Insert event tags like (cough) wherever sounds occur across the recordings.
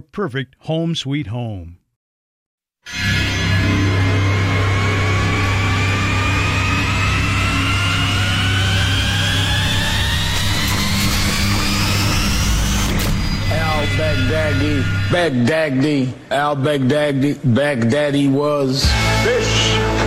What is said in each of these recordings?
perfect home sweet home. Al Baghdadi, Baghdadi, Al Baghdadi, Baghdadi was. This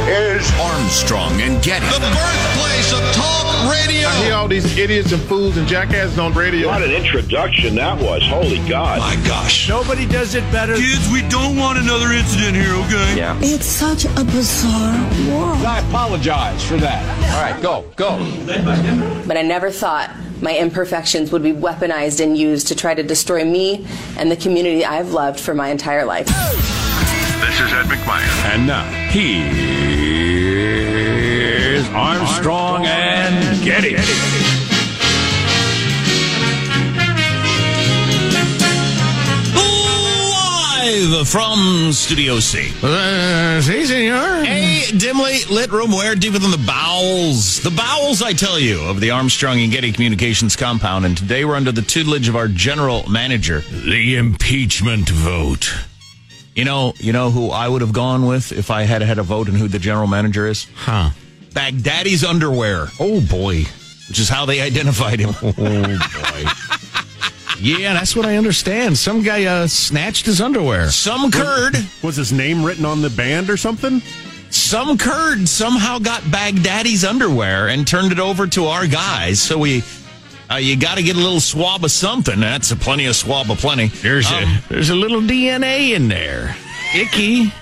is Armstrong and Getty. The birthplace of talk radio. I hear all these idiots and fools and jackasses on radio. What an introduction that was. Holy God. My gosh. Nobody does it better. Kids, we don't want another incident here, okay? Yeah. It's such a bizarre world. I apologize for that. All right, go, go. But I never thought my imperfections would be weaponized and used to try to destroy me and the community I've loved for my entire life. This is Ed McMahon. And now, here's Armstrong, and Getty. Live from Studio C. Uh, si, senor. A dimly lit room where deeper than the bowels, the bowels, I tell you, of the Armstrong and Getty Communications compound. And today we're under the tutelage of our general manager. The impeachment vote. You know, you know who I would have gone with if I had had a vote and who the general manager is? Huh. Baghdadi's underwear, Oh, boy. which is how they identified him. Oh, boy. yeah, that's what I understand. Some guy uh, snatched his underwear. Some Kurd, Was his name written on the band or something? some Kurd somehow got Baghdadi's underwear and turned it over to our guys. So we, uh, you got to get a little swab of something. That's a plenty of swab of plenty. There's Um, a there's a little DNA in there. Icky.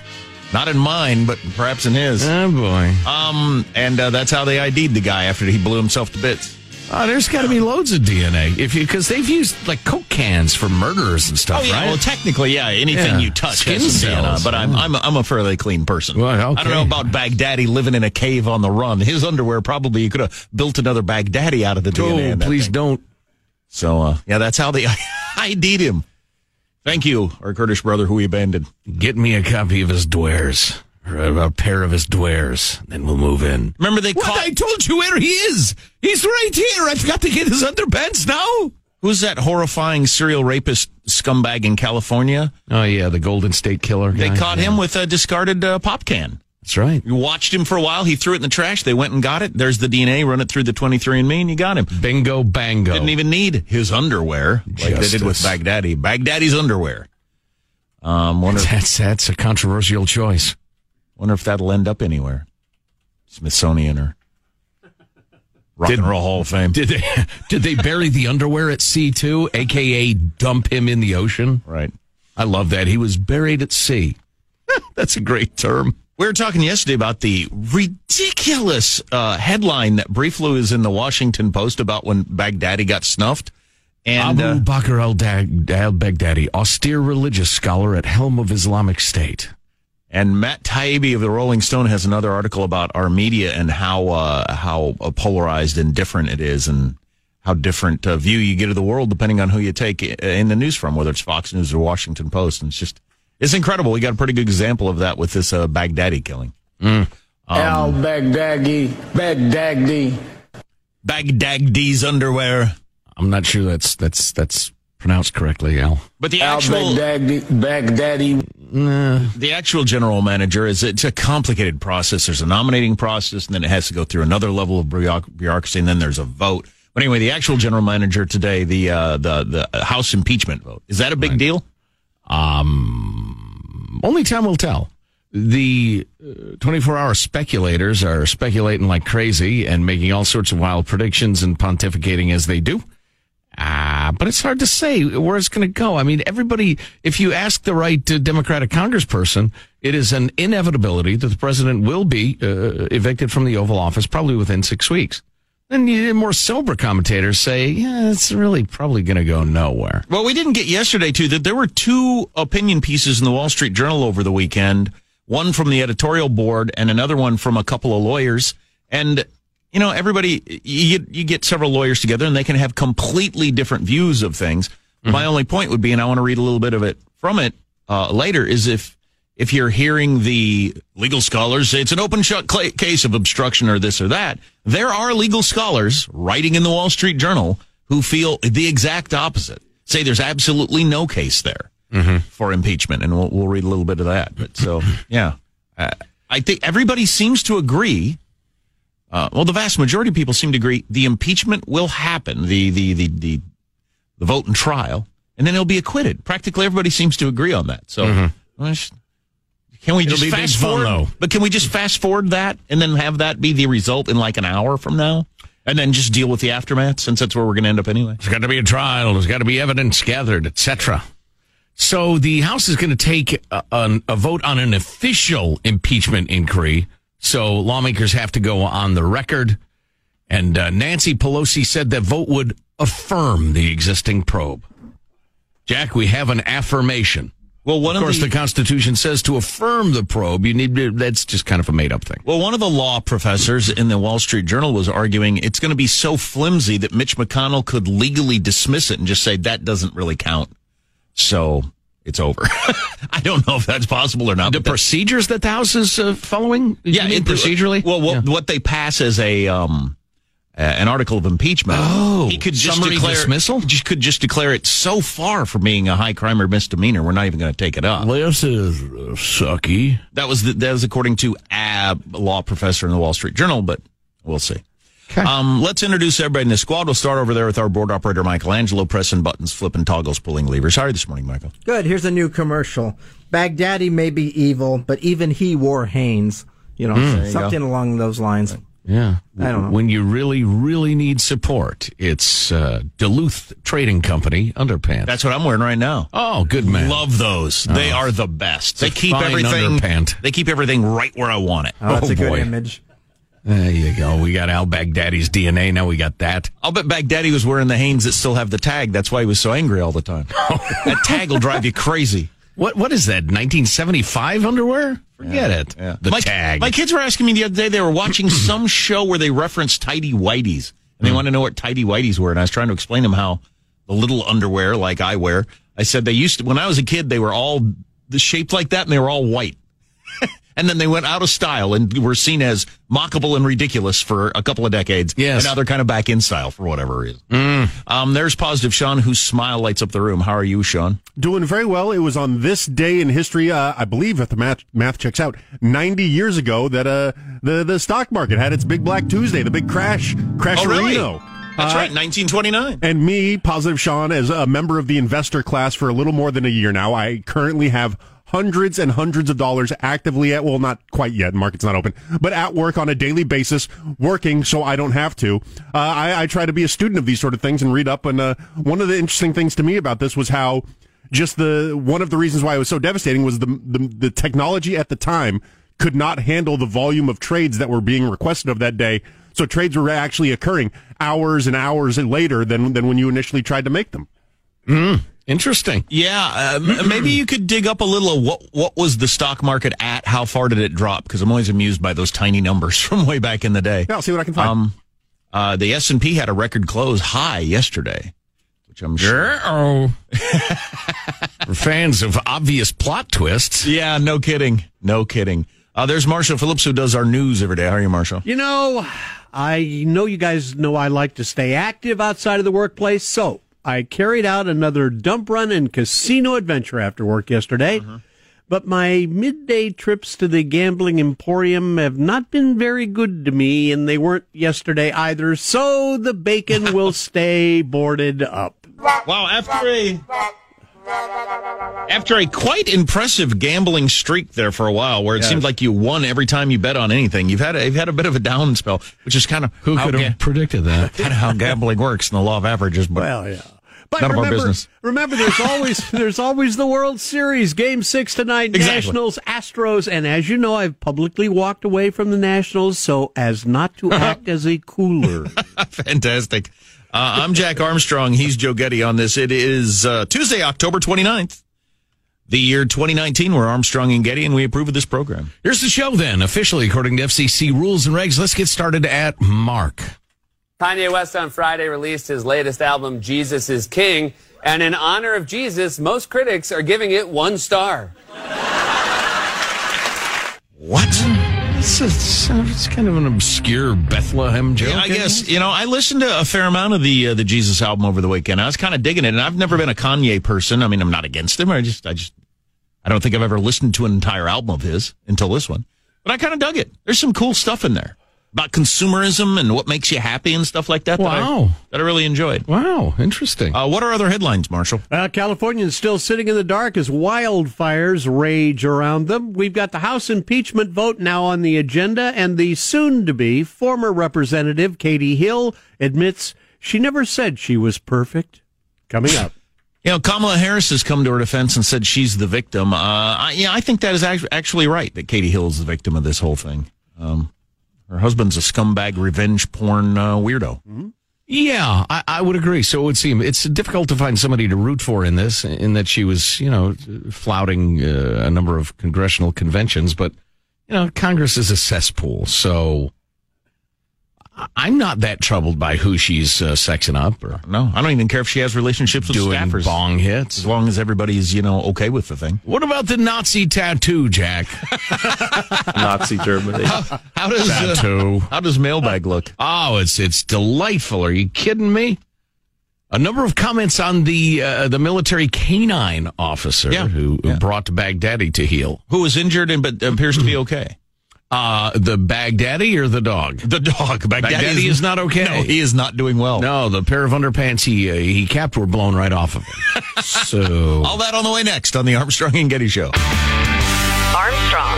Not in mine, but perhaps in his. Oh boy. Um, and uh, that's how they ID'd the guy after he blew himself to bits. Oh, there's got to be loads of DNA if you because they've used like coke cans for murderers and stuff, Oh yeah, right? well technically, yeah, anything Yeah. you touch Skin has some DNA, but I'm I'm I'm a fairly clean person. Well, okay. I don't know about Baghdadi living in a cave on the run. His underwear probably you could have built another Baghdadi out of the DNA. oh, that please thing. don't. So uh, yeah, that's how they (laughs) ID'd him. Thank you, our Kurdish brother who we abandoned. Get me a copy of his dwares. Or a pair of his dwares. Then we'll move in. Remember they What? caught I told you where he is. He's right here. I forgot to get his underpants now. Who's that horrifying serial rapist scumbag in California? Oh yeah, the Golden State Killer. They caught Yeah. him with a discarded uh, pop can. That's right. You watched him for a while. He threw it in the trash. They went and got it. There's the DNA. Run it through the 23andMe, and you got him. Bingo, bango. Didn't even need his underwear like they did with. Baghdadi. Baghdadi's underwear. Um, wonder, That's that's a controversial choice. wonder if that'll end up anywhere. Smithsonian or Rock Did- and Roll Hall of Fame. Did they (laughs) did they bury the underwear at sea too, aka dump him in the ocean? Right. I love that. He was buried at sea. (laughs) That's a great term. We were talking yesterday about the ridiculous uh, headline that briefly was in the Washington Post about when Baghdadi got snuffed. And Abu uh, Bakr al Baghdadi, austere religious scholar at helm of Islamic State. And Matt Taibbi of the Rolling Stone has another article about our media and how uh, how uh, polarized and different it is, and how different uh, view you get of the world depending on who you take in the news from, whether it's Fox News or Washington Post. And it's just it's incredible. We got a pretty good example of that with this uh, Baghdadi killing. Al Baghdadi, Baghdadi. Baghdadi's underwear. I'm not sure that's that's that's pronounced correctly, Al. But the Al actual Baghdadi, Baghdadi. the actual general manager is it's a complicated process. There's a nominating process, and then it has to go through another level of bureaucracy, and then there's a vote. But anyway, the actual general manager today, the uh, the the House impeachment vote, is that a big deal? Um, only time will tell. The 24 hour speculators are speculating like crazy and making all sorts of wild predictions and pontificating as they do. Ah, but it's hard to say where it's going to go. I mean, everybody, if you ask the right uh, Democratic congressperson, it is an inevitability that the president will be uh, evicted from the Oval Office probably within six weeks. Then you, more sober commentators say, yeah, it's really probably going to go nowhere. Well, we didn't get yesterday too that there were two opinion pieces in the Wall Street Journal over the weekend. One from the editorial board and another one from a couple of lawyers. And you know, everybody you get, you get several lawyers together and they can have completely different views of things. My only point would be, and I want to read a little bit of it from it uh, later, is if if you're hearing the legal scholars say it's an open shut cla case of obstruction or this or that, there are legal scholars writing in the Wall Street Journal who feel the exact opposite. Say there's absolutely no case there for impeachment, and we'll, we'll read a little bit of that. But so, (laughs) yeah, uh, I think everybody seems to agree. Uh, well, the vast majority of people seem to agree the impeachment will happen, the the the the, the vote and trial, and then he'll be acquitted. Practically everybody seems to agree on that. So, well, sh- can we It'll just fast forward? though. But can we just fast forward that and then have that be the result in like an hour from now, and then just deal with the aftermath since that's where we're going to end up anyway? There's got to be a trial. There's got to be evidence gathered, etc. So the House is going to take a, an- a vote on an official impeachment inquiry. So lawmakers have to go on the record. And uh, Nancy Pelosi said that vote would affirm the existing probe. Jack, we have an affirmation. Well, one of of course, the- the Constitution says to affirm the probe, you need to, that's just kind of a made up thing. Well, one of the law professors in the Wall Street Journal was arguing it's going to be so flimsy that Mitch McConnell could legally dismiss it and just say that doesn't really count. So it's over. (laughs) I don't know if that's possible or not. The procedures that the House is uh, following, yeah, it- procedurally. Well, what, what they pass as a um, uh, an article of impeachment. Oh, he could just summary declare dismissal? Just could just declare it so far from being a high crime or misdemeanor. We're not even going to take it up. This is uh, sucky. That was the, that was according to a law professor in the Wall Street Journal, but we'll see. Um, let's introduce everybody in the squad. We'll start over there with our board operator, Michelangelo, pressing buttons, flipping toggles, pulling levers. How are you this morning, Michael? Good. Here's a new commercial. Baghdadi may be evil, but even he wore Hanes. You know, Mm. There you something along those lines. Yeah. I don't know. When you really, really need support, it's uh, Duluth Trading Company underpants. That's what I'm wearing right now. Oh, good man. Love those. They Oh. are the best. It's They a keep fine everything. underpant. They keep everything right where I want it. Oh, that's a good image. There you go. We got Al Baghdadi's DNA. Now we got that. I'll bet Baghdadi was wearing the Hanes that still have the tag. That's why he was so angry all the time. (laughs) that tag will drive you crazy. What What is that? 1975 underwear? Forget it. The my, tag. My kids were asking me the other day. They were watching (clears throat) some show where they referenced tidy whiteys, and they hmm. want to know what tidy whiteys were. And I was trying to explain to them how the little underwear, like I wear. I said they used to when I was a kid, they were all shaped like that, and they were all white. (laughs) and then they went out of style and were seen as mockable and ridiculous for a couple of decades. Yes. And now they're kind of back in style for whatever reason. Um, there's positive Sean, whose smile lights up the room. How are you, Sean? Doing very well. It was on this day in history, uh, I believe, if the math, math checks out, 90 years ago that uh, the the stock market had its big Black Tuesday, the big crash, crash Oh, really? Reno. That's Uh, right, 1929. And me, Positive Sean, as a member of the investor class for a little more than a year now, I currently have hundreds and hundreds of dollars actively at, well, not quite yet, market's not open, but at work on a daily basis, working so I don't have to. Uh, I, I try to be a student of these sort of things and read up. And uh, one of the interesting things to me about this was how just the one of the reasons why it was so devastating was the, the the technology at the time could not handle the volume of trades that were being requested of that day. So trades were actually occurring hours and hours later than than when you initially tried to make them. Mm, interesting. Yeah, um, maybe you could dig up a little of what what was the stock market at? How far did it drop? Because I'm always amused by those tiny numbers (laughs) from way back in the day. Yeah, I'll see what I can find. Um, uh, the S and P had a record close high yesterday, which I'm sure. Oh. For (laughs) fans of obvious plot twists. Yeah, no kidding, no kidding. Uh, there's Marshall Phillips who does our news every day. How are you, Marshall? You know, I know you guys know I like to stay active outside of the workplace, so I carried out another dump run and casino adventure after work yesterday. Uh-huh. But my midday trips to the gambling emporium have not been very good to me, and they weren't yesterday either, so the bacon will (laughs) stay boarded up. Wow, after a after a quite impressive gambling streak there for a while, where it Yes. seemed like you won every time you bet on anything, you've had a, you've had a bit of a down spell, which is kind of Who could have ga- predicted that? (laughs) kind of how gambling works and the law of averages. But Well, yeah. But None of our remember, business. remember, there's always (laughs) there's always the World Series, Game Six tonight, Exactly. Nationals, Astros, and as you know, I've publicly walked away from the Nationals so as not to (laughs) act as a cooler. Fantastic. Uh, I'm Jack Armstrong. He's Joe Getty on this. It is uh, Tuesday, October 29th, the year 2019. We're Armstrong and Getty, and we approve of this program. Here's the show then, officially according to FCC rules and regs. Let's get started at Mark. Kanye West on Friday released his latest album, Jesus is King. And in honor of Jesus, most critics are giving it one star. What? It's, it's, it's kind of an obscure Bethlehem joke. Yeah, I guess you know I listened to a fair amount of the uh, the Jesus album over the weekend. I was kind of digging it, and I've never been a Kanye person. I mean, I'm not against him. I just, I just, I don't think I've ever listened to an entire album of his until this one. But I kind of dug it. There's some cool stuff in there about consumerism and what makes you happy and stuff like that. That I, Wow. that I really enjoyed. Wow, interesting. Uh, what are other headlines, Marshall? Uh, Californians still sitting in the dark as wildfires rage around them. We've got the House impeachment vote now on the agenda, and the soon to be former representative Katie Hill admits she never said she was perfect. Coming up. (laughs) You know, Kamala Harris has come to her defense and said she's the victim. Uh, I, yeah, I think that is actually right that Katie Hill is the victim of this whole thing. Um, her husband's a scumbag revenge porn uh, weirdo. Yeah, I, I would agree. So it would seem it's difficult to find somebody to root for in this, in that she was, you know, flouting uh, a number of congressional conventions. But, you know, Congress is a cesspool. So I'm not that troubled by who she's uh, sexing up or No, I don't even care if she has relationships with doing staffers. bong hits. As long as everybody's, you know, okay with the thing. What about the Nazi tattoo, Jack? (laughs) Nazi Germany. How does uh, tattoo. how does mailbag look? Oh, it's it's delightful. Are you kidding me? A number of comments on the uh, the military canine officer Yeah. who, who brought Baghdadi to heel. Who was injured and but appears to be okay? Uh, the Baghdadi or the dog? The dog. Baghdadi, Baghdadi is not okay. No, he is not doing well. No, the pair of underpants he uh, he capped were blown right off of him. (laughs) so All that on the way next on the Armstrong and Getty Show. Armstrong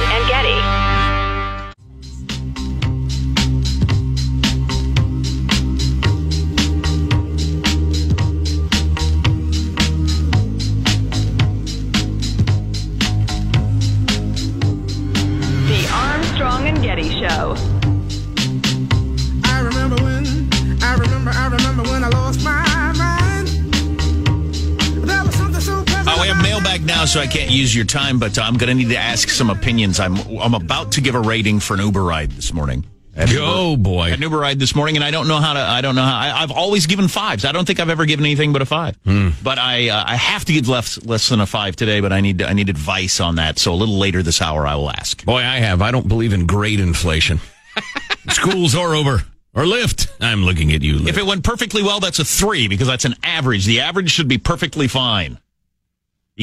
We now, so I can't use your time, but uh, I'm going to need to ask some opinions. I'm I'm about to give a rating for an Uber ride this morning, Oh, boy. an Uber ride this morning, and I don't know how to. I don't know how. I, I've always given fives. I don't think I've ever given anything but a five. Hmm. But I uh, I have to give less less than a five today. But I need I need advice on that. So a little later this hour, I will ask. Boy, I have. I don't believe in grade inflation. (laughs) Schools are over. or Lyft. I'm looking at you. Lyft. If it went perfectly well, that's a three because that's an average. The average should be perfectly fine.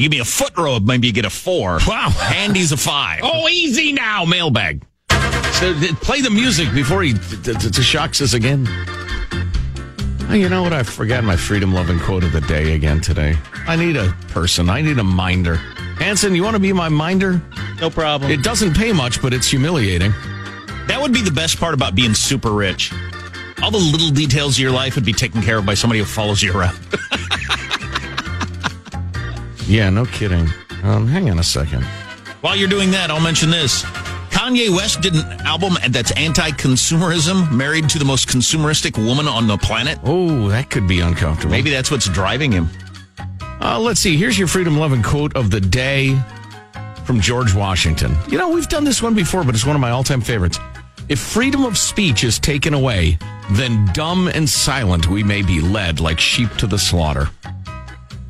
You give me a foot robe, maybe you get a four. Wow. Handy's a five. Oh, easy now, mailbag. So, play the music before he t- t- t- shocks us again. Oh, you know what? I forgot my freedom loving quote of the day again today. I need a person. I need a minder. Hanson, you want to be my minder? No problem. It doesn't pay much, but it's humiliating. That would be the best part about being super rich. All the little details of your life would be taken care of by somebody who follows you around. (laughs) Yeah, no kidding. Um, hang on a second. While you're doing that, I'll mention this. Kanye West did an album that's anti-consumerism, married to the most consumeristic woman on the planet. Oh, that could be uncomfortable. Maybe that's what's driving him. Uh, let's see. Here's your freedom loving quote of the day from George Washington. You know, we've done this one before, but it's one of my all time favorites. If freedom of speech is taken away, then dumb and silent we may be led like sheep to the slaughter.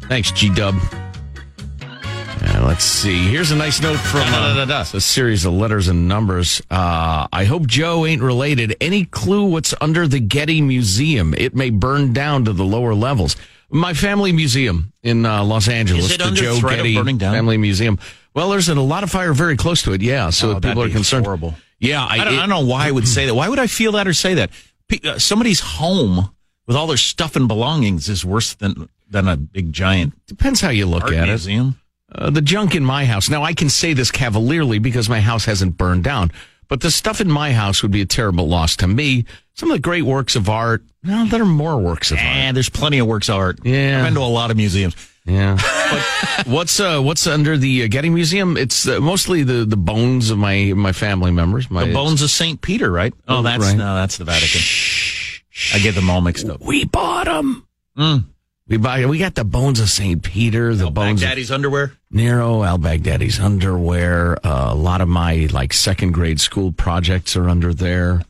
Thanks, G Dub. Let's see. Here's a nice note from uh, a series of letters and numbers. Uh, I hope Joe ain't related. Any clue what's under the Getty Museum? It may burn down to the lower levels. My family museum in uh, Los Angeles, Is it the under Joe Getty? Family Museum. Well, there's a lot of fire very close to it. Yeah, so Oh, people are concerned. horrible. Yeah, I, don't, I don't know why I would say that. Why would I feel that or say that? Uh, Somebody's home with all their stuff and belongings is worse than than a big giant Depends how you look at it. Uh, the junk in my house. Now, I can say this cavalierly because my house hasn't burned down, but the stuff in my house would be a terrible loss to me. Some of the great works of art, well, there are more works of art. And there's plenty of works of art. Yeah. I've been to a lot of museums. Yeah. (laughs) But what's uh, what's under the uh, Getty Museum? It's uh, mostly the, the bones of my my family members. My The bones of Saint Peter, right? Oh, that's right. no, that's the Vatican. I get them all mixed up. We bought them. Mm. We buy. We got the bones of Saint Peter. The bones of Daddy's underwear. Nero, Al Baghdadi's underwear. Uh, a lot of my like second grade school projects are under there.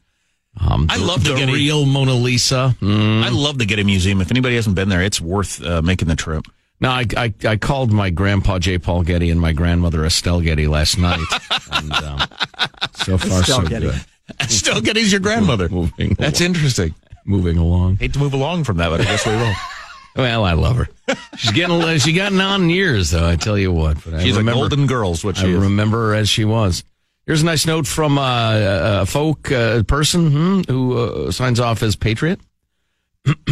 Um, I the- love the the Getty- real Mona Lisa. Mm. I love the Getty Museum. If anybody hasn't been there, it's worth uh, making the trip. Now, I, I I called my grandpa J. Paul Getty and my grandmother Estelle Getty last night, (laughs) and um, so far Estelle so Getty. good. Still Getty's your grandmother. Moving, That's along. interesting. moving along. Hate to move along from that, but I guess we will. (laughs) Well, I love her. She's getting she gotten on in years, though. I tell you what. But I She's a remember, golden girl, is what I she is. remember her as she was. Here's a nice note from uh, a folk uh, person hmm, who uh, signs off as patriot. (clears throat)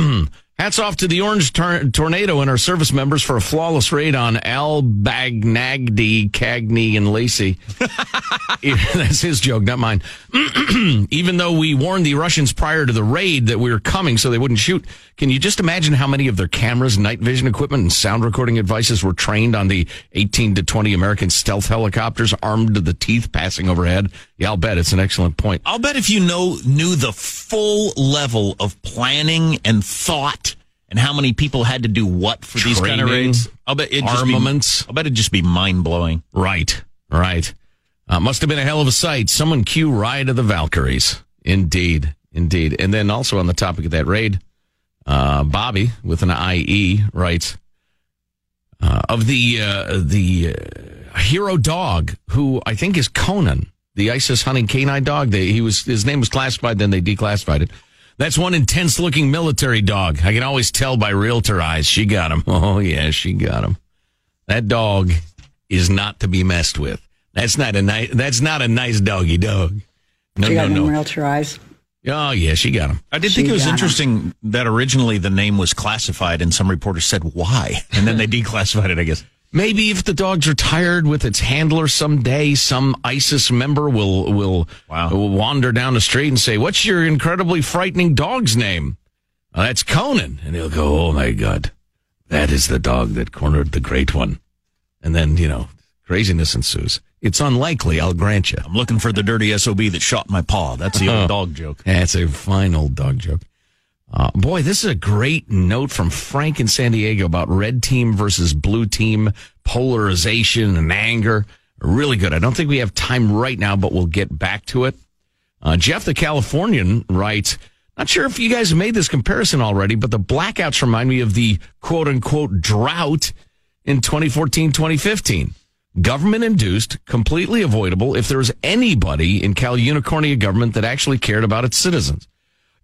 Hats off to the Orange tor- Tornado and our service members for a flawless raid on Al Bagnagdi, Cagney, and Lacey. (laughs) (laughs) That's his joke, not mine. (clears throat) Even though we warned the Russians prior to the raid that we were coming so they wouldn't shoot, can you just imagine how many of their cameras, night vision equipment, and sound recording devices were trained on the 18 to 20 American stealth helicopters armed to the teeth passing overhead? Yeah, I'll bet it's an excellent point. I'll bet if you know knew the full level of planning and thought and how many people had to do what for these kind of raids, I'll bet it armaments. I'll bet it'd just be mind blowing. Right, right. Uh, must have been a hell of a sight. Someone cue Ride of the Valkyries. Indeed, indeed. And then also on the topic of that raid, uh, Bobby with an IE writes uh, of the uh, the uh, hero dog who I think is Conan, the ISIS hunting canine dog. They, he was his name was classified, then they declassified it. That's one intense looking military dog. I can always tell by realtor eyes. She got him. (laughs) Oh yeah, she got him. That dog is not to be messed with. That's not a nice. That's not a nice doggy dog. No, she no, got no. him realtor eyes. Oh yeah, she got him. I did She think it was got 'em. interesting that originally the name was classified and some reporters said why, and then they (laughs) declassified it. I guess. Maybe if the dog's retired with its handler someday, some ISIS member will will, Wow. will wander down the street and say, "What's your incredibly frightening dog's name?" "Oh, that's Conan, and he'll go, "Oh my God, that is the dog that cornered the great one." And then you know, craziness ensues. It's unlikely, I'll grant you. I'm looking for the dirty sob that shot my paw. That's the old (laughs) dog joke. That's a fine old dog joke. Uh, boy, this is a great note from Frank in San Diego about red team versus blue team polarization and anger. Really good. I don't think we have time right now, but we'll get back to it. Uh, Jeff the Californian writes, not sure if you guys made this comparison already, but the blackouts remind me of the quote unquote drought in 2014, 2015. Government induced, completely avoidable if there was anybody in Cal Unicornia government that actually cared about its citizens.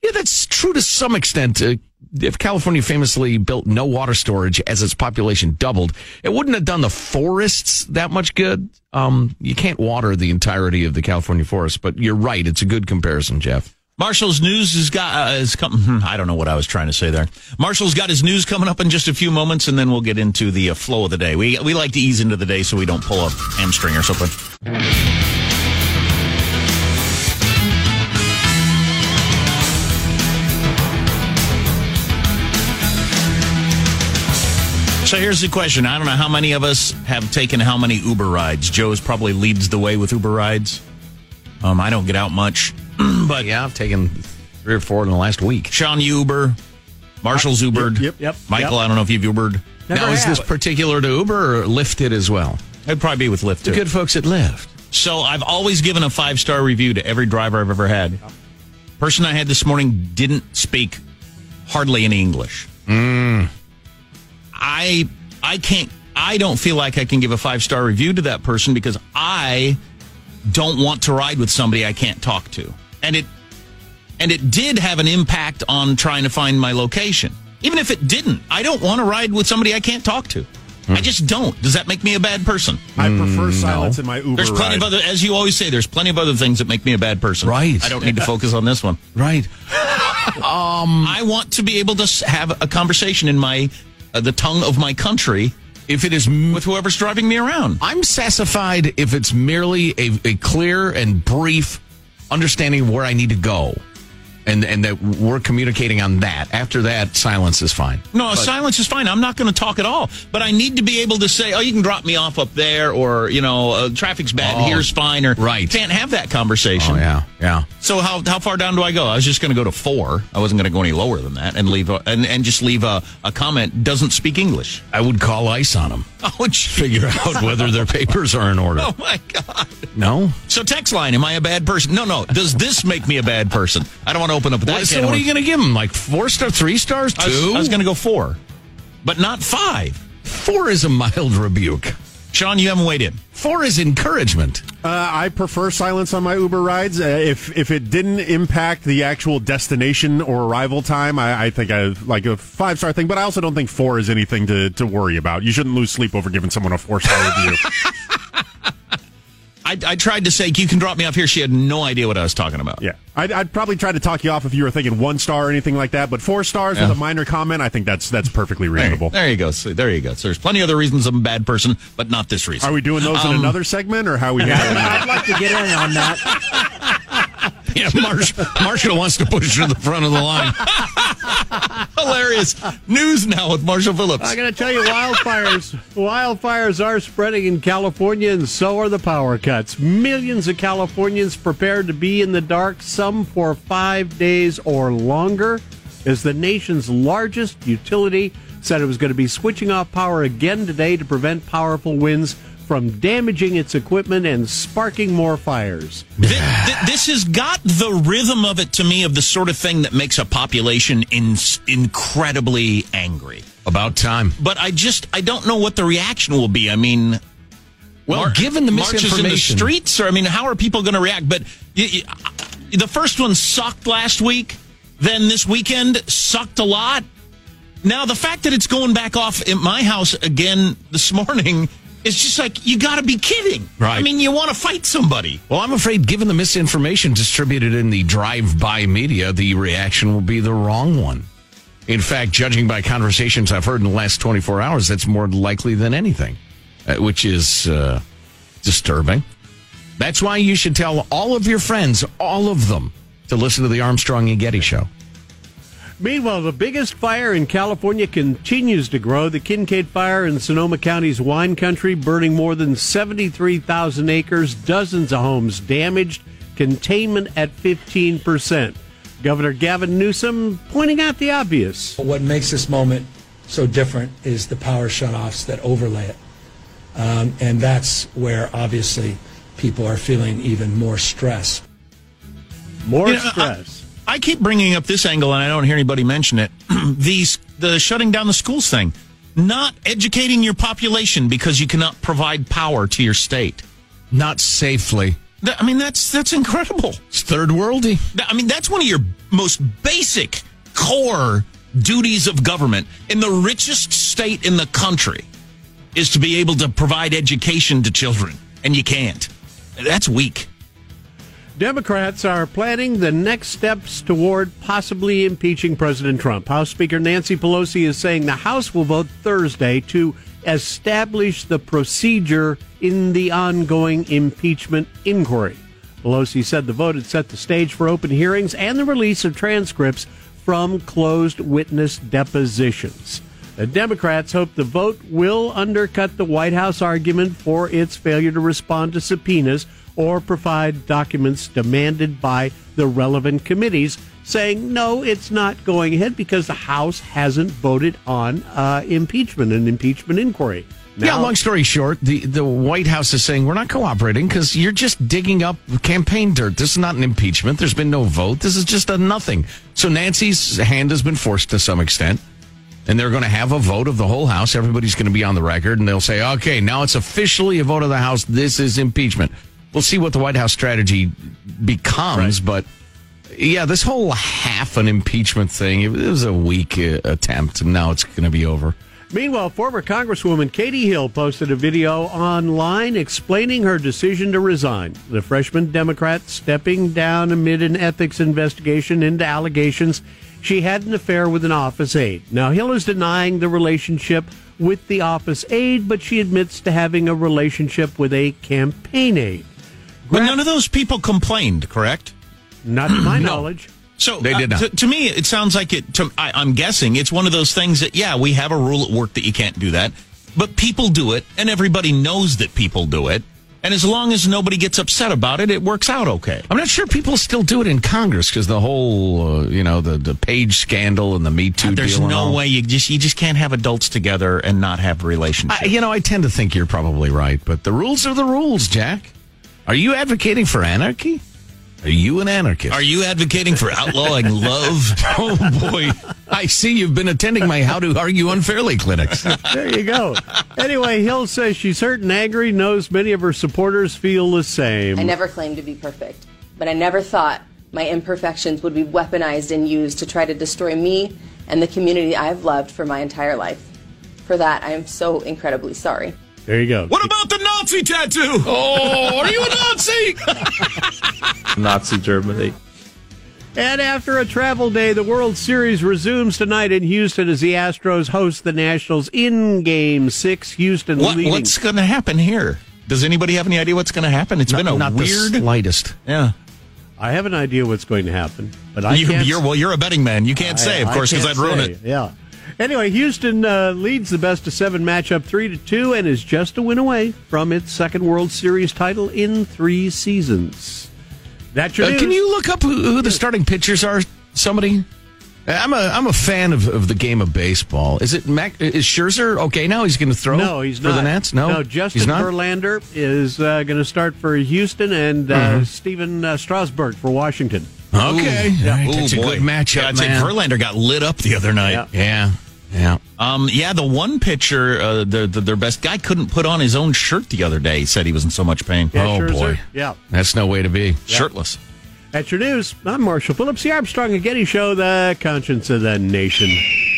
Yeah, that's true to some extent. Uh, if California famously built no water storage as its population doubled, it wouldn't have done the forests that much good. Um, you can't water the entirety of the California forest, but you're right. It's a good comparison, Jeff. Marshall's news has got uh, is come. I don't know what I was trying to say there. Marshall's got his news coming up in just a few moments, and then we'll get into the uh, flow of the day. We we like to ease into the day so we don't pull a hamstring or something. So here's the question. I don't know how many of us have taken how many Uber rides. Joe's probably leads the way with Uber rides. Um, I don't get out much, (clears throat) but yeah, I've taken three or four in the last week. Sean, you Uber. Marshall's Ubered. Yep, yep. Michael, yep. I don't know if you've Ubered. now, is this particular to Uber or Lyft as well? It'd probably be with Lyft The too. good folks at Lyft. So I've always given a five star review to every driver I've ever had. Person I had this morning didn't speak hardly any English. Mm. I I can't I don't feel like I can give a five star review to that person because I don't want to ride with somebody I can't talk to. And it and it did have an impact on trying to find my location. Even if it didn't, I don't want to ride with somebody I can't talk to. I just don't. Does that make me a bad person? I prefer silence in my Uber There's plenty ride. of other, as you always say, there's plenty of other things that make me a bad person. Right. I don't need to focus on this one. Right. (laughs) Um, I want to be able to have a conversation in my uh, the tongue of my country If it is m- with whoever's driving me around. I'm sassified if it's merely a, a clear and brief understanding of where I need to go. And, and that we're communicating on that. After that, silence is fine. No, But- silence is fine. I'm not going to talk at all. But I need to be able to say, "Oh, you can drop me off up there," or you know, uh, "Traffic's bad. Oh, here's fine." Or right. can't have that conversation. Oh, yeah, yeah. So how how far down do I go? I was just going to go to four. I wasn't going to go any lower than that, and leave a, and and just leave a, a comment. Doesn't speak English. I would call ICE on them. (laughs) Oh, gee. Figure out whether their papers are in order. (laughs) Oh my god. No? So text line, am I a bad person? No, no. Does this make me a bad person? I don't want to open up that. What, so what are you going to give them? Like four star, three stars, two? I was, was going to go four, but not five. Four is a mild rebuke. Sean, you haven't weighed in. Four is encouragement. Uh, I prefer silence on my Uber rides. Uh, if if it didn't impact the actual destination or arrival time, I, I think I like a five star thing. But I also don't think four is anything to, to worry about. You shouldn't lose sleep over giving someone a four star review. (laughs) I, I tried to say you can drop me off here. She had no idea what I was talking about. Yeah, I'd, I'd probably try to talk you off if you were thinking one star or anything like that. But four stars Yeah. with a minor comment, I think that's that's perfectly There, reasonable. there you go. So there you go. So there's plenty of other reasons I'm a bad person, but not this reason. Are we doing those in Um, another segment, or how are we (laughs) handling that? I'd like to get in on that. (laughs) (laughs) Yeah, Marsh, Marshall wants to push to the front of the line. (laughs) Hilarious news now with Marshall Phillips. I got to tell you, wildfires. wildfires are spreading in California, and so are the power cuts. Millions of Californians prepared to be in the dark, some for five days or longer, as the nation's largest utility said it was going to be switching off power again today to prevent powerful winds from damaging its equipment and sparking more fires. Th- th- this has got the rhythm of it to me of the sort of thing that makes a population in- incredibly angry. About time. But I just I don't know what the reaction will be. I mean, Well, given the marches in the streets, or I mean, how are people going to react? But y- y- the first one sucked last week. Then this weekend sucked a lot. Now the fact that it's going back off at my house again this (laughs) morning is just like you got to be kidding. Right. I mean, you want to fight somebody. Well, I'm afraid, given the misinformation distributed in the drive-by media, the reaction will be the wrong one. In fact, judging by conversations I've heard in the last 24 hours, that's more likely than anything, uh, which is uh, disturbing. That's why you should tell all of your friends, all of them, to listen to the Armstrong and Getty show. Meanwhile, the biggest fire in California continues to grow. The Kincade Fire in Sonoma County's wine country, burning more than 73,000 acres, dozens of homes damaged, containment at 15%. Governor Gavin Newsom pointing out the obvious. What makes this moment so different is the power shutoffs that overlay it. Um, and that's where obviously people are feeling even more stress. More You know, stress. I, I keep bringing up this angle, and I don't hear anybody mention it. (clears throat) These the shutting down the schools thing, not educating your population because you cannot provide power to your state. Not safely. That- I mean, that's that's incredible. It's third worldy. I mean, that's one of your most basic core duties of government in the richest state in the country is to be able to provide education to children, and you can't. That's weak. Democrats are planning the next steps toward possibly impeaching President Trump. House Speaker Nancy Pelosi is saying the House will vote Thursday to establish the procedure in the ongoing impeachment inquiry. Pelosi said the vote had set the stage for open hearings and the release of transcripts from closed witness depositions. The Democrats hope the vote will undercut the White House argument for its failure to respond to subpoenas or provide documents demanded by the relevant committees, saying no, it's not going ahead because the House hasn't voted on uh, impeachment, an impeachment inquiry. yeah, long story short, the, the White House is saying we're not cooperating because you're just digging up campaign dirt. This is not an impeachment. There's been no vote. This is just a nothing. So Nancy's hand has been forced to some extent. And they're going to have a vote of the whole House. Everybody's going to be on the record, and they'll say, okay, now it's officially a vote of the House. This is impeachment. We'll see what the White House strategy becomes, but yeah, this whole half an impeachment thing, it was a weak uh, attempt, and now it's going to be over. Meanwhile, former Congresswoman Katie Hill posted a video online explaining her decision to resign. The freshman Democrat stepping down amid an ethics investigation into allegations she had an affair with an office aide. Now, Hill is denying the relationship with the office aide, but she admits to having a relationship with a campaign aide. But none of those people complained, correct? Not to my knowledge. So They did uh, not. To, to me, it sounds like it. To, I, I'm guessing it's one of those things that yeah, we have a rule at work that you can't do that, but people do it, and everybody knows that people do it, and as long as nobody gets upset about it, it works out okay. I'm not sure people still do it in Congress because the whole, uh, you know, the, the page scandal and the Me Too There's deal. and no all. way you just you just can't have adults together and not have relationships. I, you know, I tend to think you're probably right, but the rules are the rules, Jack. Are you advocating for anarchy? Are you an anarchist? Are you advocating for outlawing (laughs) love? oh boy, (laughs) I see you've been attending my How to Argue Unfairly clinics. (laughs) There you go. anyway, Hill says she's hurt and angry, knows many of her supporters feel the same. I never claimed to be perfect, but I never thought my imperfections would be weaponized and used to try to destroy me and the community I've loved for my entire life. For that, I am so incredibly sorry. There you go. What about the Nazi tattoo? Oh, are you a Nazi? (laughs) Nazi Germany. And after a travel day, the World Series resumes tonight in Houston as the Astros host the Nationals in Game Six. Houston What, leading. what's going to happen here? Does anybody have any idea what's going to happen? It's been a not weird. the slightest. yeah. I have an idea what's going to happen, but I You, can't. you're well. You're a betting man. You can't say, of I- course, because I'd ruin say. it. Yeah. Anyway, Houston uh, leads the best of seven matchup three to two, and is just a win away from its second World Series title in three seasons. That's your Uh, news. can you look up who, who the starting pitchers are? Somebody. I'm a I'm a fan of, of the game of baseball. Is it Mac, is Scherzer okay now? He's going to throw. No, he's not for not. the Nats. No, no. Justin he's not. Verlander is uh, going to start for Houston, and uh, Mhm. Stephen uh, Strasburg for Washington. Okay, Ooh, All right, Ooh, that's a boy. good matchup, Yeah, I'd say. Verlander got lit up the other night. Yeah. Yeah, yeah. Um, yeah, the one pitcher, uh, the, the, their best guy, couldn't put on his own shirt the other day. He said he was in so much pain. Yeah, oh Scherzer. boy, Yeah. that's no way to be. Shirtless. That's your news. I'm Marshall Phillips, the Armstrong and Getty Show, the conscience of the nation.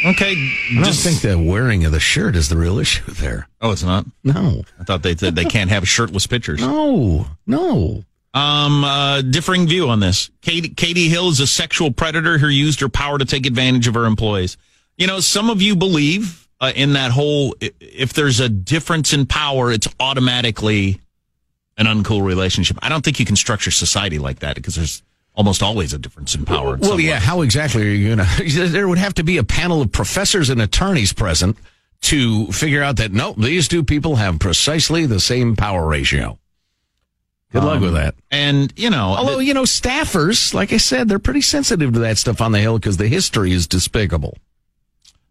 Okay. I don't just- think the wearing of the shirt is the real issue there. Oh, it's not? No, I thought they said they can't have shirtless pitchers. no, no. Um, uh, differing view on this. Katie, Katie Hill is a sexual predator who used her power to take advantage of her employees. You know, some of you believe uh, in that whole if there's a difference in power, it's automatically an uncool relationship. I don't think you can structure society like that because there's almost always a difference in power. Well, yeah. way. How exactly are you going (laughs) to? There would have to be a panel of professors and attorneys present to figure out that no, these two people have precisely the same power ratio. Good luck Um, with that. And you know, Although you know, staffers, like I said, they're pretty sensitive to that stuff on the hill because the history is despicable.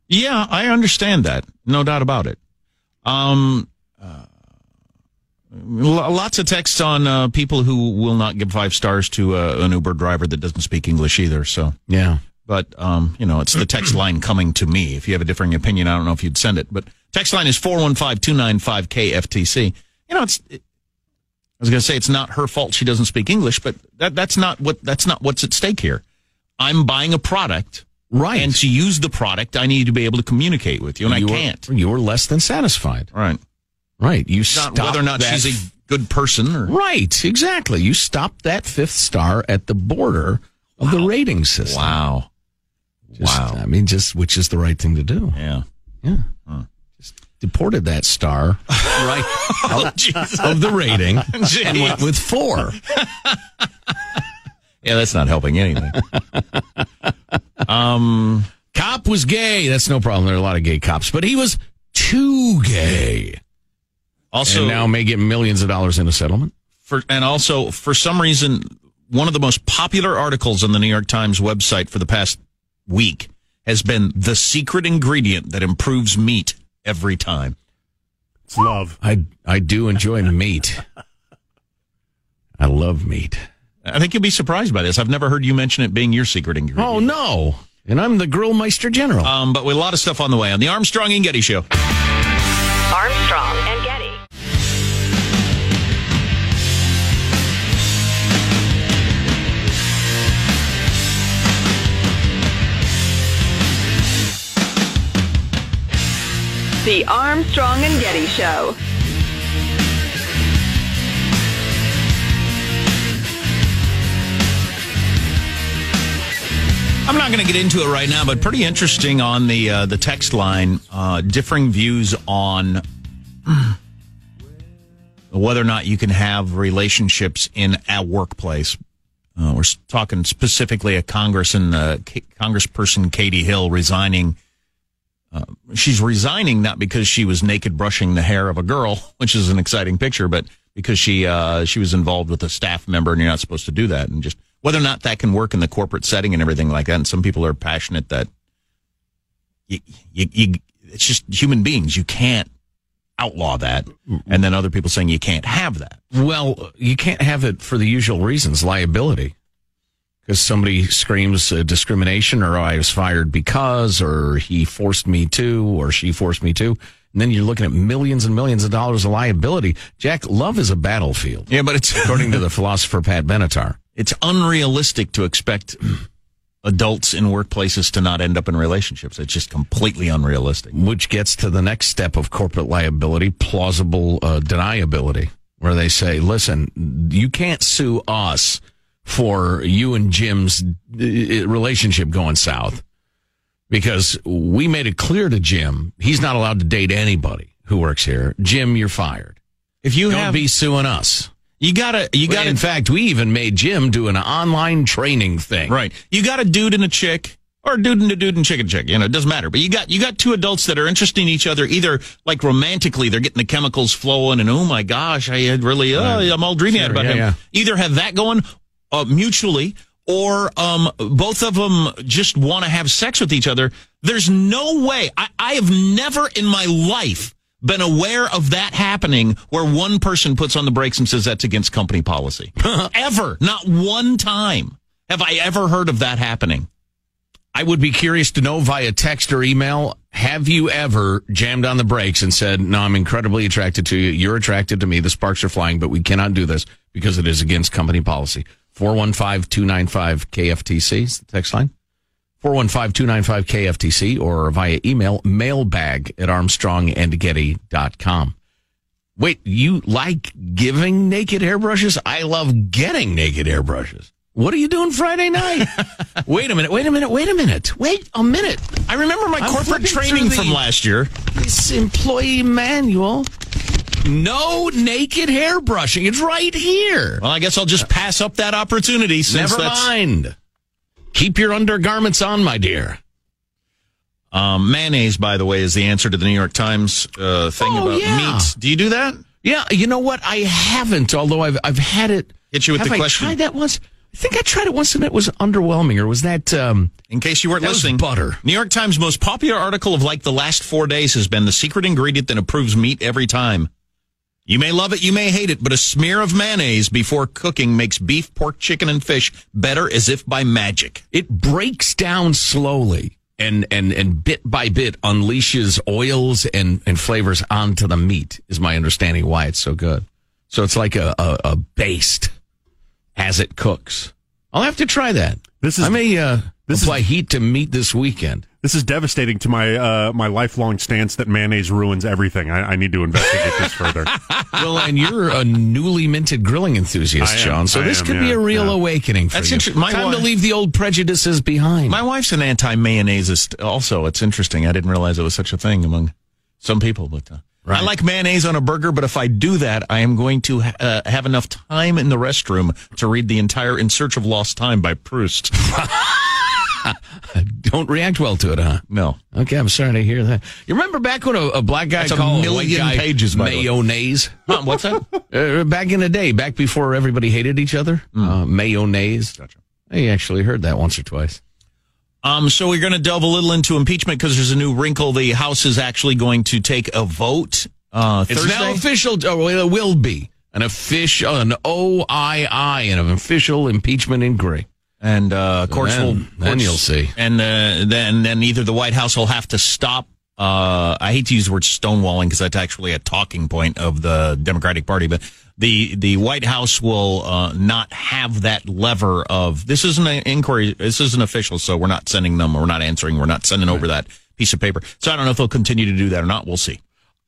Yeah, I understand that. No doubt about it. Um, uh, lots of texts on uh, people who will not give five stars to uh, an Uber driver that doesn't speak English either. So yeah, but um, you know, it's the text (clears throat) line coming to me. If you have a differing opinion, I don't know if you'd send it. But text line is 415-295-KFTC. You know, it's. I was going to say it's not her fault she doesn't speak English, but that that's not what that's not what's at stake here. I'm buying a product, right? And to use the product, I need to be able to communicate with you, and you I can't. You were less than satisfied, Right. Right. You stopped whether or not she's a good person or Right, exactly. You stopped that fifth star at the border of the rating system. Wow. wow. I mean, just which is the right thing to do. Yeah. Yeah. Just deported that star (laughs) right Oh, (laughs) out of the rating and went with four. (laughs) Yeah, that's not helping anything. um, Cop was gay. That's no problem. There are a lot of gay cops, but he was too gay. Also- and now may get millions of dollars in a settlement. for and also for some reason one of the most popular articles on the New York Times website for the past week has been the secret ingredient that improves meat every time. It's love. I I do enjoy meat. I love meat. I think you'll be surprised by this. I've never heard you mention it being your secret ingredient. Oh no! And I'm the Grillmeister General. Um, but with a lot of stuff on the way on the Armstrong and Getty Show. Armstrong The Armstrong and Getty Show. I'm not going to get into it right now, but pretty interesting on the uh, the text line. Uh, differing views on (clears throat) whether or not you can have relationships in a workplace. Uh, we're talking specifically a Congress and uh, Congressperson Katie Hill resigning. Uh, she's resigning not because she was naked brushing the hair of a girl, (laughs) which is an exciting picture, but because she uh, she was involved with a staff member, and you're not supposed to do that. And just whether or not that can work in the corporate setting and everything like that. And some people are passionate that you, you, you it's just human beings. You can't outlaw that. And then other people saying you can't have that. Well, you can't have it for the usual reasons, liability. Because somebody screams uh, discrimination, or I was fired because, or he forced me to, or she forced me to. And then you're looking at millions and millions of dollars of liability. Jack, love is a battlefield. Yeah, but it's (laughs) according to the philosopher Pat Benatar. It's unrealistic to expect adults in workplaces to not end up in relationships. It's just completely unrealistic. Which gets to the next step of corporate liability, plausible uh, deniability, where they say, listen, you can't sue us for you and Jim's uh, relationship going south because we made it clear to Jim he's not allowed to date anybody who works here. Jim, you're fired. If you Don't have be suing us. You gotta, you gotta. In fact, we even made Jim do an online training thing. Right. You got a dude and a chick, or a dude and a dude and chick and chick. You know, it doesn't matter. But you got you got two adults that are interested in each other. Either like romantically, they're getting the chemicals flowing, and oh my gosh, I had really, oh, I'm all dreaming Sure, about yeah, him. yeah. Either have that going uh, mutually, or um, both of them just want to have sex with each other. There's no way. I, I have never in my life been aware of that happening where one person puts on the brakes and says that's against company policy. (laughs) ever. Not one time have I ever heard of that happening. I would be curious to know via text or email. Have you ever jammed on the brakes and said, "No, I'm incredibly attracted to you. You're attracted to me. The sparks are flying, but we cannot do this because it is against company policy." 415-295-KFTC is the text line. 415-295-KFTC or via email mailbag at armstrongandgetty.com. Wait, you like giving naked hairbrushes? I love getting naked hairbrushes. What are you doing Friday night? (laughs) wait a minute, wait a minute, wait a minute. Wait a minute. I remember my I'm corporate training through from last year. This employee manual. No naked hairbrushing. It's right here. Well, I guess I'll just pass up that opportunity since Never that's mind. Keep your undergarments on, my dear. Um, mayonnaise, by the way, is the answer to the New York Times uh, thing Oh, about yeah. meat. Do you do that? Yeah, you know what? I haven't, although I've I've had it. Hit you with Have the I question. tried that once? I think I tried it once and it was underwhelming. Or was that? Um, In case you weren't listening, butter. New York Times most popular article of like the last four days has been the secret ingredient that improves meat every time. You may love it, you may hate it, but a smear of mayonnaise before cooking makes beef, pork, chicken, and fish better as if by magic. It breaks down slowly and, and, and bit by bit unleashes oils and, and flavors onto the meat, is my understanding why it's so good. So it's like a, a, a baste as it cooks. I'll have to try that. This is I may uh, this apply is, heat to meat this weekend. This is devastating to my uh, my lifelong stance that mayonnaise ruins everything. I, I need to investigate this further. (laughs) well, and you're a newly minted grilling enthusiast, I am, John. So I this am, could be a real yeah. awakening for That's you. inter- my Time to leave the old prejudices behind. My wife's an anti mayonnaiseist. also. It's interesting. I didn't realize it was such a thing among some people, but uh, I like mayonnaise on a burger. But if I do that, I am going to uh, have enough time in the restroom to read the entire "In Search of Lost Time" by Proust. (laughs) (laughs) Don't react well to it, huh? No. Okay, I'm sorry to hear that. You remember back when a, a black guy That's a called million white guy pages, by the way. mayonnaise? Huh, what's that? (laughs) Uh, back in the day, back before everybody hated each other, uh, mayonnaise. Gotcha. I actually heard that once or twice. Um, so we're going to delve a little into impeachment because there's a new wrinkle. The House is actually going to take a vote uh, It's Thursday. now official. Oh, well, it will be an official, an OII, an official impeachment inquiry. And uh, courts then- will. then courts- you'll see. And uh, then then either the White House will have to stop. Uh, I hate to use the word stonewalling because that's actually a talking point of the Democratic Party, but the the White House will uh, not have that lever of this isn't an inquiry. This isn't official, so we're not sending them. We're not answering. We're not sending over that piece of paper. So I don't know if they'll continue to do that or not. We'll see.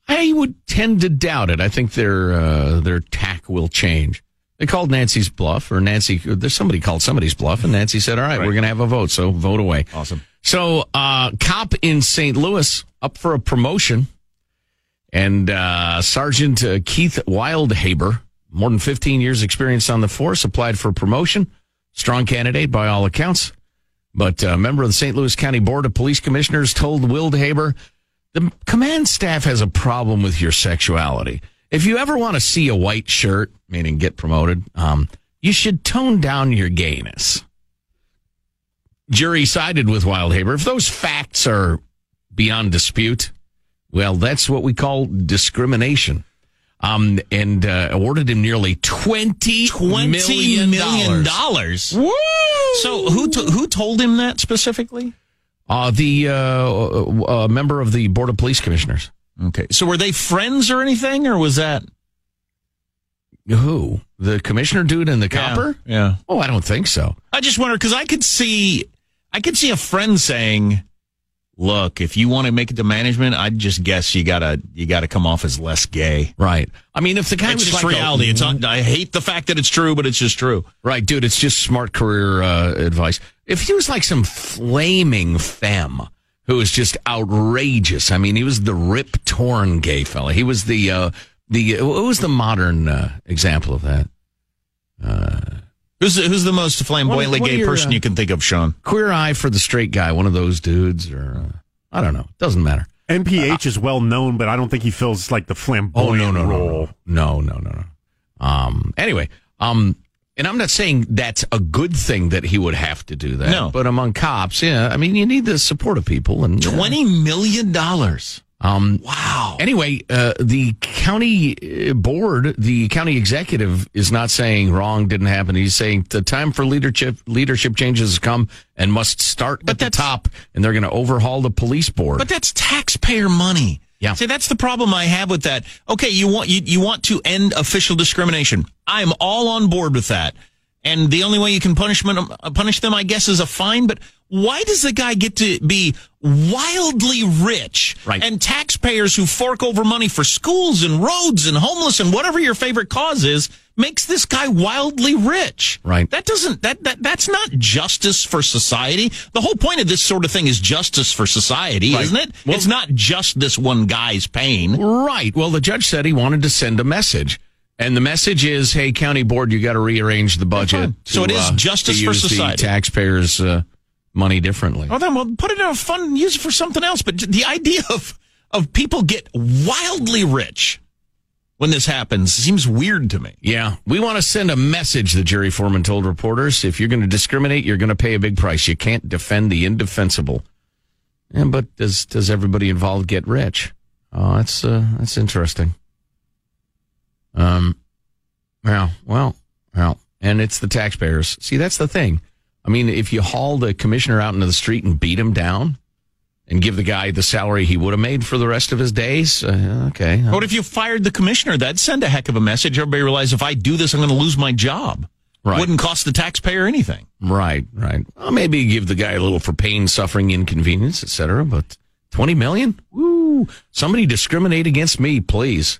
I would tend to doubt it. I think their uh, their tack will change. They called Nancy's bluff, or Nancy. There's somebody called somebody's bluff, and Nancy said, "All right, we're going to have a vote, so vote away." Awesome. So, uh, cop in St. Louis up for a promotion, and uh, Sergeant uh, Keith Wildhaber, more than 15 years experience on the force, applied for promotion. Strong candidate by all accounts, but a member of the St. Louis County Board of Police Commissioners told Wildhaber the command staff has a problem with your sexuality. If you ever want to see a white shirt, meaning get promoted, um, you should tone down your gayness. Jury sided with Wildhaber. If those facts are beyond dispute, well, that's what we call discrimination. Um, and uh, awarded him nearly twenty Twenty million million dollars. dollars. So who to, who told him that specifically? Uh, the uh, uh, uh, member of the Board of Police Commissioners. Okay. So were they friends or anything, or was that Who? The commissioner dude and the copper? Yeah. Oh, I don't think so. I just wonder because I could see, I could see a friend saying, "Look, if you want to make it to management, I'd just guess you gotta you gotta come off as less gay." Right. I mean, if the guy It's was just like a- reality. It's not, I hate the fact that it's true, but it's just true. Right, dude, it's just smart career uh, advice. If he was like some flaming femme who was just outrageous, I mean, he was the rip torn gay fella. He was the uh, the what was the modern uh, example of that? Who's the, who's the most flamboyantly What are gay your, person uh, you can think of, Sean? Queer eye for the straight guy, one of those dudes, or uh, I don't know. Doesn't matter. NPH is well known, but I don't think he fills like the Oh flamboyant no no no role. no no no no. Um. Anyway. Um. And I'm not saying that's a good thing that he would have to do that. No. But among cops, yeah, I mean, you need the support of people and Twenty million dollars. Um, wow. Anyway, uh, the county uh, board, the county executive is not saying wrong didn't happen. He's saying the time for leadership leadership changes has come and must start at the top, and they're going to overhaul the police board. But that's taxpayer money. Yeah. See, that's the problem I have with that. Okay, you want you, you want to end official discrimination. I am all on board with that. And the only way you can punish them, punish them, I guess, is a fine. But why does the guy get to be wildly rich? Right. And taxpayers who fork over money for schools and roads and homeless and whatever your favorite cause is makes this guy wildly rich. Right. That doesn't that, that that's not justice for society. The whole point of this sort of thing is justice for society, Right. isn't it? it's not just this one guy's pain. Right. Well, the judge said he wanted to send a message. And the message is, hey, county board, you got to rearrange the budget. fine. So to, it is uh, justice to for society. taxpayers' uh, money differently. Well, then we'll put it in a fund, and use it for something else. But the idea of of people get wildly rich when this happens seems weird to me. Yeah, we want to send a message, the jury foreman told reporters. If you're going to discriminate, you're going to pay a big price. You can't defend the indefensible. Yeah, but does does everybody involved get rich? Oh, that's uh, that's interesting. Um, well, well, well, and it's the taxpayers. See, that's the thing. I mean, if you haul the commissioner out into the street and beat him down and give the guy the salary he would have made for the rest of his days, uh, okay. What if you fired the commissioner? That'd send a heck of a message. Everybody realize if I do this, I'm going to lose my job. Right. Wouldn't cost the taxpayer anything. Right, right. Well, maybe give the guy a little for pain, suffering, inconvenience, etc. But twenty million? Woo! Somebody discriminate against me, please.